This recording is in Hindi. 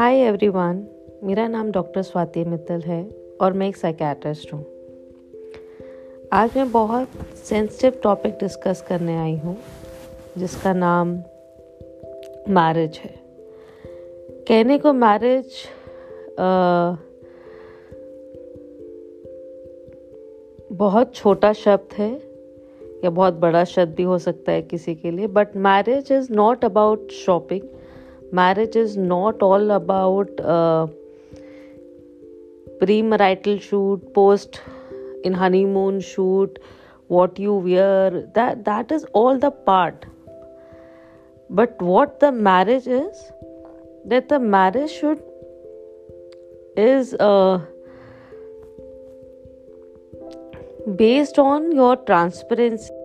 हाय एवरीवन मेरा नाम डॉक्टर स्वाति मित्तल है और मैं एक साइकेट्रिस्ट हूँ। आज मैं बहुत सेंसिटिव टॉपिक डिस्कस करने आई हूँ, जिसका नाम मैरिज है। कहने को मैरिज बहुत छोटा शब्द है या बहुत बड़ा शब्द भी हो सकता है किसी के लिए but marriage is not about shopping marriage is not all about uh, pre-marital shoot post in honeymoon shoot what you wear. That that is all the part. But what the marriage is that the marriage should is uh, based on your transparency.